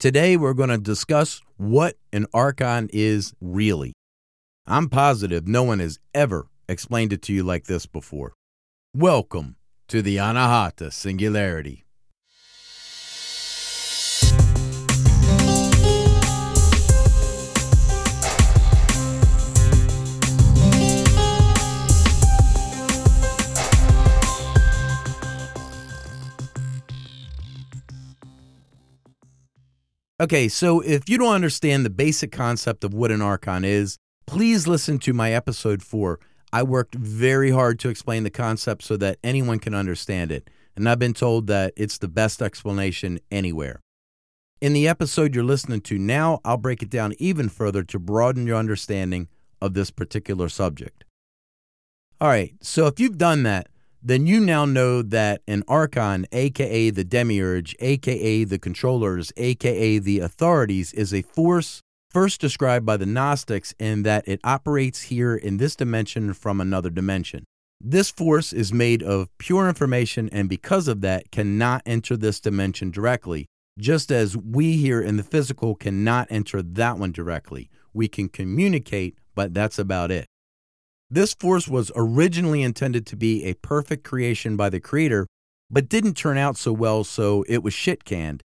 Today, we're going to discuss what an archon is really. I'm positive no one has ever explained it to you like this before. Welcome to the Anahata Singularity. Okay, so if you don't understand the basic concept of what an archon is, please listen to my episode 4. I worked very hard to explain the concept so that anyone can understand it, and I've been told that it's the best explanation anywhere. In the episode you're listening to now, I'll break it down even further to broaden your understanding of this particular subject. All right, so if you've done that, then you now know that an archon, aka the demiurge, aka the controllers, aka the authorities, is a force first described by the Gnostics in that it operates here in this dimension from another dimension. This force is made of pure information and because of that cannot enter this dimension directly, just as we here in the physical cannot enter that one directly. We can communicate, but that's about it. This force was originally intended to be a perfect creation by the creator, but didn't turn out so well, so it was shit canned.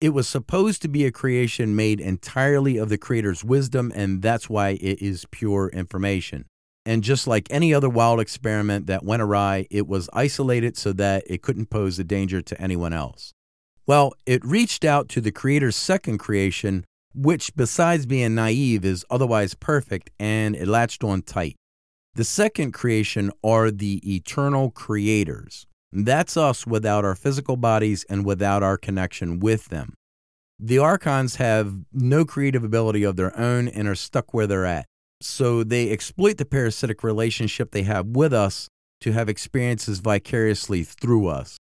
It was supposed to be a creation made entirely of the creator's wisdom, and that's why it is pure information. And just like any other wild experiment that went awry, it was isolated so that it couldn't pose a danger to anyone else. Well, it reached out to the creator's second creation, which, besides being naive, is otherwise perfect, and it latched on tight. The second creation are the eternal creators. That's us without our physical bodies and without our connection with them. The archons have no creative ability of their own and are stuck where they're at. So they exploit the parasitic relationship they have with us to have experiences vicariously through us.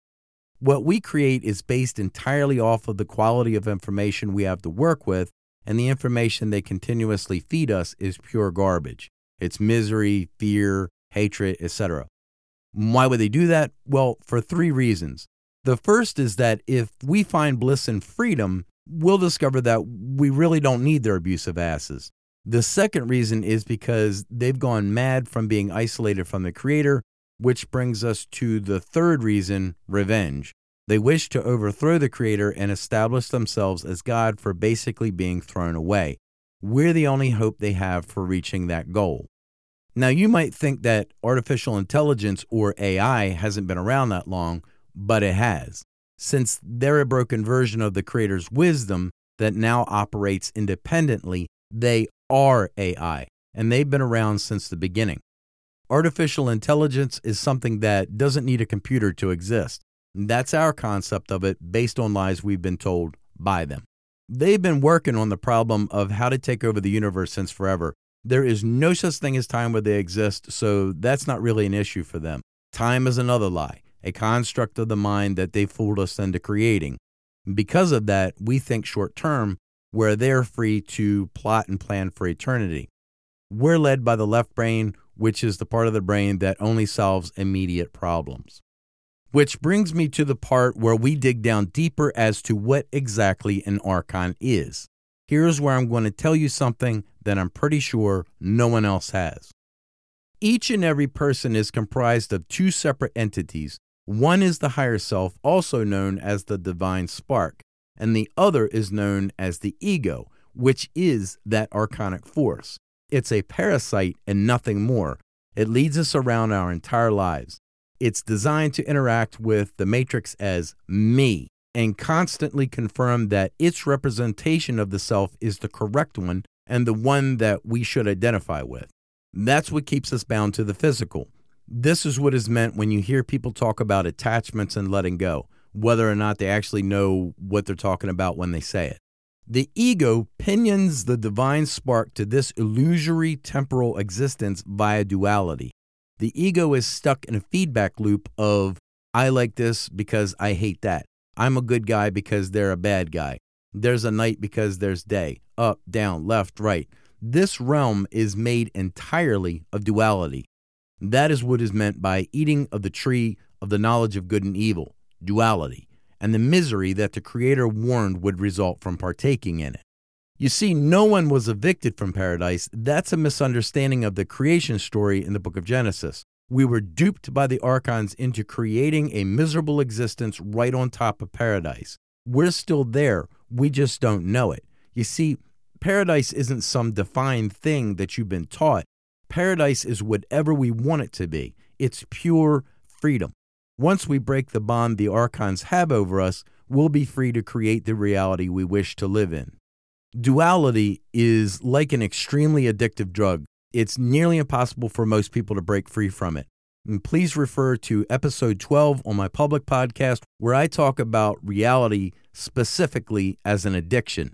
What we create is based entirely off of the quality of information we have to work with, and the information they continuously feed us is pure garbage. It's misery, fear, hatred, etc. Why would they do that? Well, for three reasons. The first is that if we find bliss and freedom, we'll discover that we really don't need their abusive asses. The second reason is because they've gone mad from being isolated from the Creator, which brings us to the third reason revenge. They wish to overthrow the Creator and establish themselves as God for basically being thrown away. We're the only hope they have for reaching that goal. Now, you might think that artificial intelligence or AI hasn't been around that long, but it has. Since they're a broken version of the creator's wisdom that now operates independently, they are AI, and they've been around since the beginning. Artificial intelligence is something that doesn't need a computer to exist. That's our concept of it based on lies we've been told by them. They've been working on the problem of how to take over the universe since forever. There is no such thing as time where they exist, so that's not really an issue for them. Time is another lie, a construct of the mind that they fooled us into creating. Because of that, we think short term, where they're free to plot and plan for eternity. We're led by the left brain, which is the part of the brain that only solves immediate problems. Which brings me to the part where we dig down deeper as to what exactly an archon is. Here's where I'm going to tell you something that I'm pretty sure no one else has. Each and every person is comprised of two separate entities. One is the higher self, also known as the divine spark, and the other is known as the ego, which is that archonic force. It's a parasite and nothing more. It leads us around our entire lives. It's designed to interact with the matrix as me and constantly confirm that its representation of the self is the correct one and the one that we should identify with. That's what keeps us bound to the physical. This is what is meant when you hear people talk about attachments and letting go, whether or not they actually know what they're talking about when they say it. The ego pinions the divine spark to this illusory temporal existence via duality. The ego is stuck in a feedback loop of, I like this because I hate that. I'm a good guy because they're a bad guy. There's a night because there's day. Up, down, left, right. This realm is made entirely of duality. That is what is meant by eating of the tree of the knowledge of good and evil, duality. and the misery that the Creator warned would result from partaking in it. You see, no one was evicted from paradise. That's a misunderstanding of the creation story in the book of Genesis. We were duped by the archons into creating a miserable existence right on top of paradise. We're still there, we just don't know it. You see, paradise isn't some defined thing that you've been taught. Paradise is whatever we want it to be, it's pure freedom. Once we break the bond the archons have over us, we'll be free to create the reality we wish to live in. Duality is like an extremely addictive drug. It's nearly impossible for most people to break free from it. And please refer to episode 12 on my public podcast, where I talk about reality specifically as an addiction.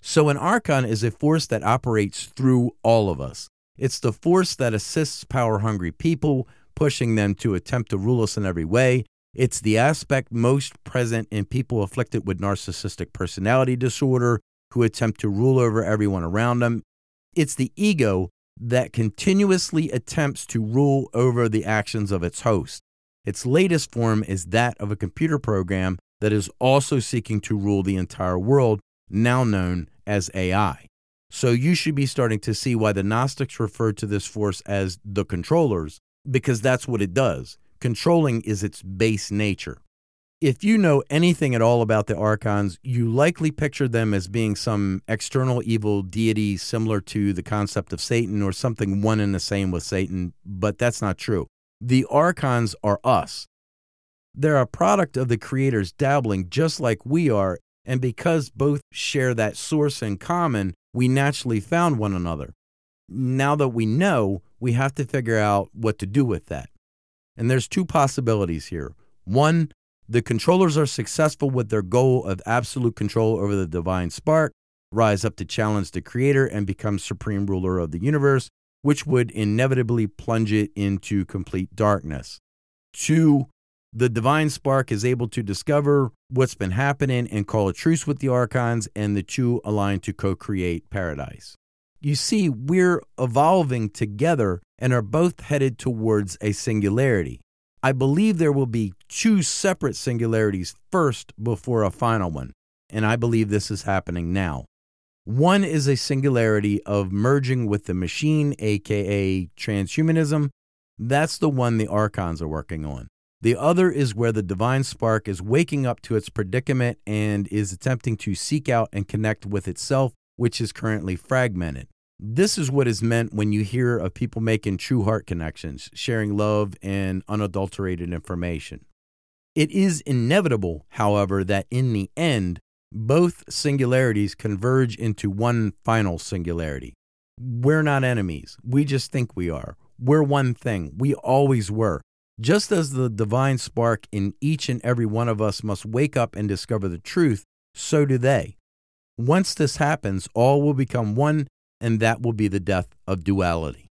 So, an archon is a force that operates through all of us. It's the force that assists power hungry people, pushing them to attempt to rule us in every way. It's the aspect most present in people afflicted with narcissistic personality disorder, who attempt to rule over everyone around them. It's the ego that continuously attempts to rule over the actions of its host. Its latest form is that of a computer program that is also seeking to rule the entire world, now known as AI. So you should be starting to see why the Gnostics referred to this force as the controllers, because that's what it does. Controlling is its base nature. If you know anything at all about the archons, you likely picture them as being some external evil deity similar to the concept of Satan or something one and the same with Satan, but that's not true. The archons are us. They're a product of the Creator's dabbling just like we are, and because both share that source in common, we naturally found one another. Now that we know, we have to figure out what to do with that. And there's two possibilities here. One, the controllers are successful with their goal of absolute control over the divine spark, rise up to challenge the creator, and become supreme ruler of the universe, which would inevitably plunge it into complete darkness. Two, the divine spark is able to discover what's been happening and call a truce with the archons, and the two align to co create paradise. You see, we're evolving together and are both headed towards a singularity. I believe there will be two separate singularities first before a final one, and I believe this is happening now. One is a singularity of merging with the machine, aka transhumanism. That's the one the archons are working on. The other is where the divine spark is waking up to its predicament and is attempting to seek out and connect with itself, which is currently fragmented. This is what is meant when you hear of people making true heart connections, sharing love and unadulterated information. It is inevitable, however, that in the end, both singularities converge into one final singularity. We're not enemies. We just think we are. We're one thing. We always were. Just as the divine spark in each and every one of us must wake up and discover the truth, so do they. Once this happens, all will become one and that will be the death of duality.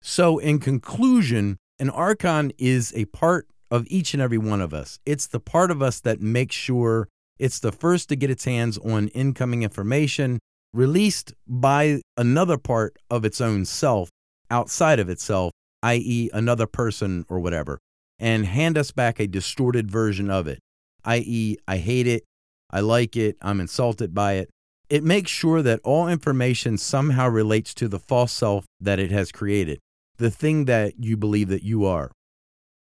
So, in conclusion, an archon is a part of each and every one of us. It's the part of us that makes sure it's the first to get its hands on incoming information released by another part of its own self outside of itself, i.e., another person or whatever, and hand us back a distorted version of it, i.e., I hate it, I like it, I'm insulted by it, it makes sure that all information somehow relates to the false self that it has created, the thing that you believe that you are.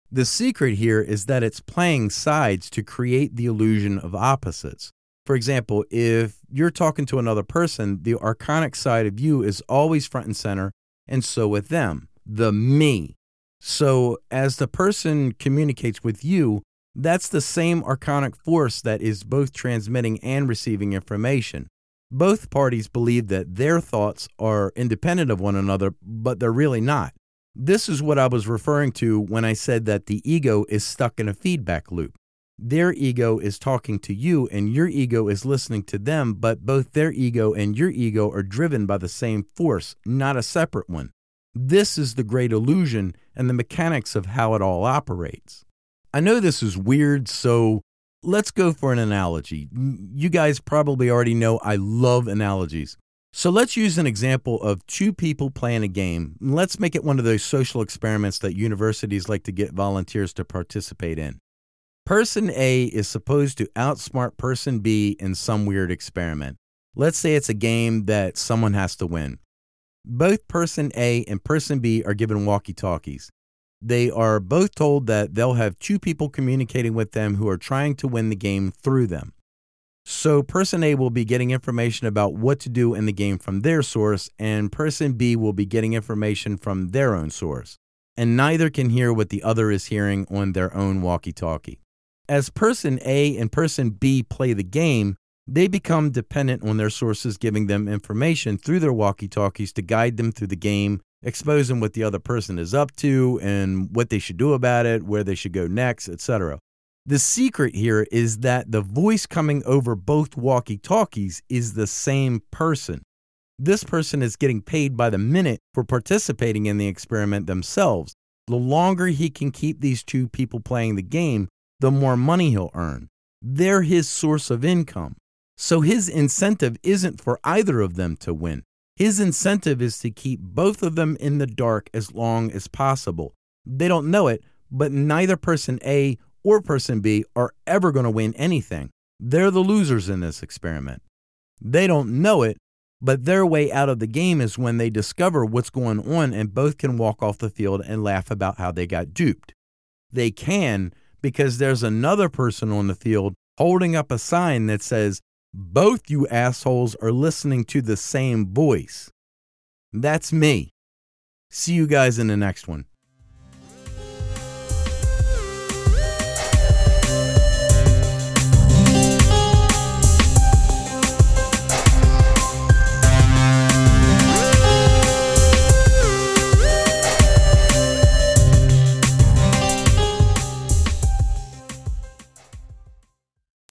The secret here is that it's playing sides to create the illusion of opposites. For example, if you're talking to another person, the archonic side of you is always front and center, and so with them, the me. So as the person communicates with you, that's the same archonic force that is both transmitting and receiving information. Both parties believe that their thoughts are independent of one another, but they're really not. This is what I was referring to when I said that the ego is stuck in a feedback loop. Their ego is talking to you, and your ego is listening to them, but both their ego and your ego are driven by the same force, not a separate one. This is the great illusion and the mechanics of how it all operates. I know this is weird, so Let's go for an analogy. You guys probably already know I love analogies. So let's use an example of two people playing a game. Let's make it one of those social experiments that universities like to get volunteers to participate in. Person A is supposed to outsmart person B in some weird experiment. Let's say it's a game that someone has to win. Both person A and person B are given walkie talkies. They are both told that they'll have two people communicating with them who are trying to win the game through them. So, person A will be getting information about what to do in the game from their source, and person B will be getting information from their own source. And neither can hear what the other is hearing on their own walkie talkie. As person A and person B play the game, they become dependent on their sources giving them information through their walkie talkies to guide them through the game, exposing what the other person is up to and what they should do about it, where they should go next, etc. The secret here is that the voice coming over both walkie talkies is the same person. This person is getting paid by the minute for participating in the experiment themselves. The longer he can keep these two people playing the game, the more money he'll earn. They're his source of income. So his incentive isn't for either of them to win. His incentive is to keep both of them in the dark as long as possible. They don't know it, but neither person A or person B are ever going to win anything. They're the losers in this experiment. They don't know it, but their way out of the game is when they discover what's going on and both can walk off the field and laugh about how they got duped. They can because there's another person on the field holding up a sign that says, Both you assholes are listening to the same voice. That's me. See you guys in the next one.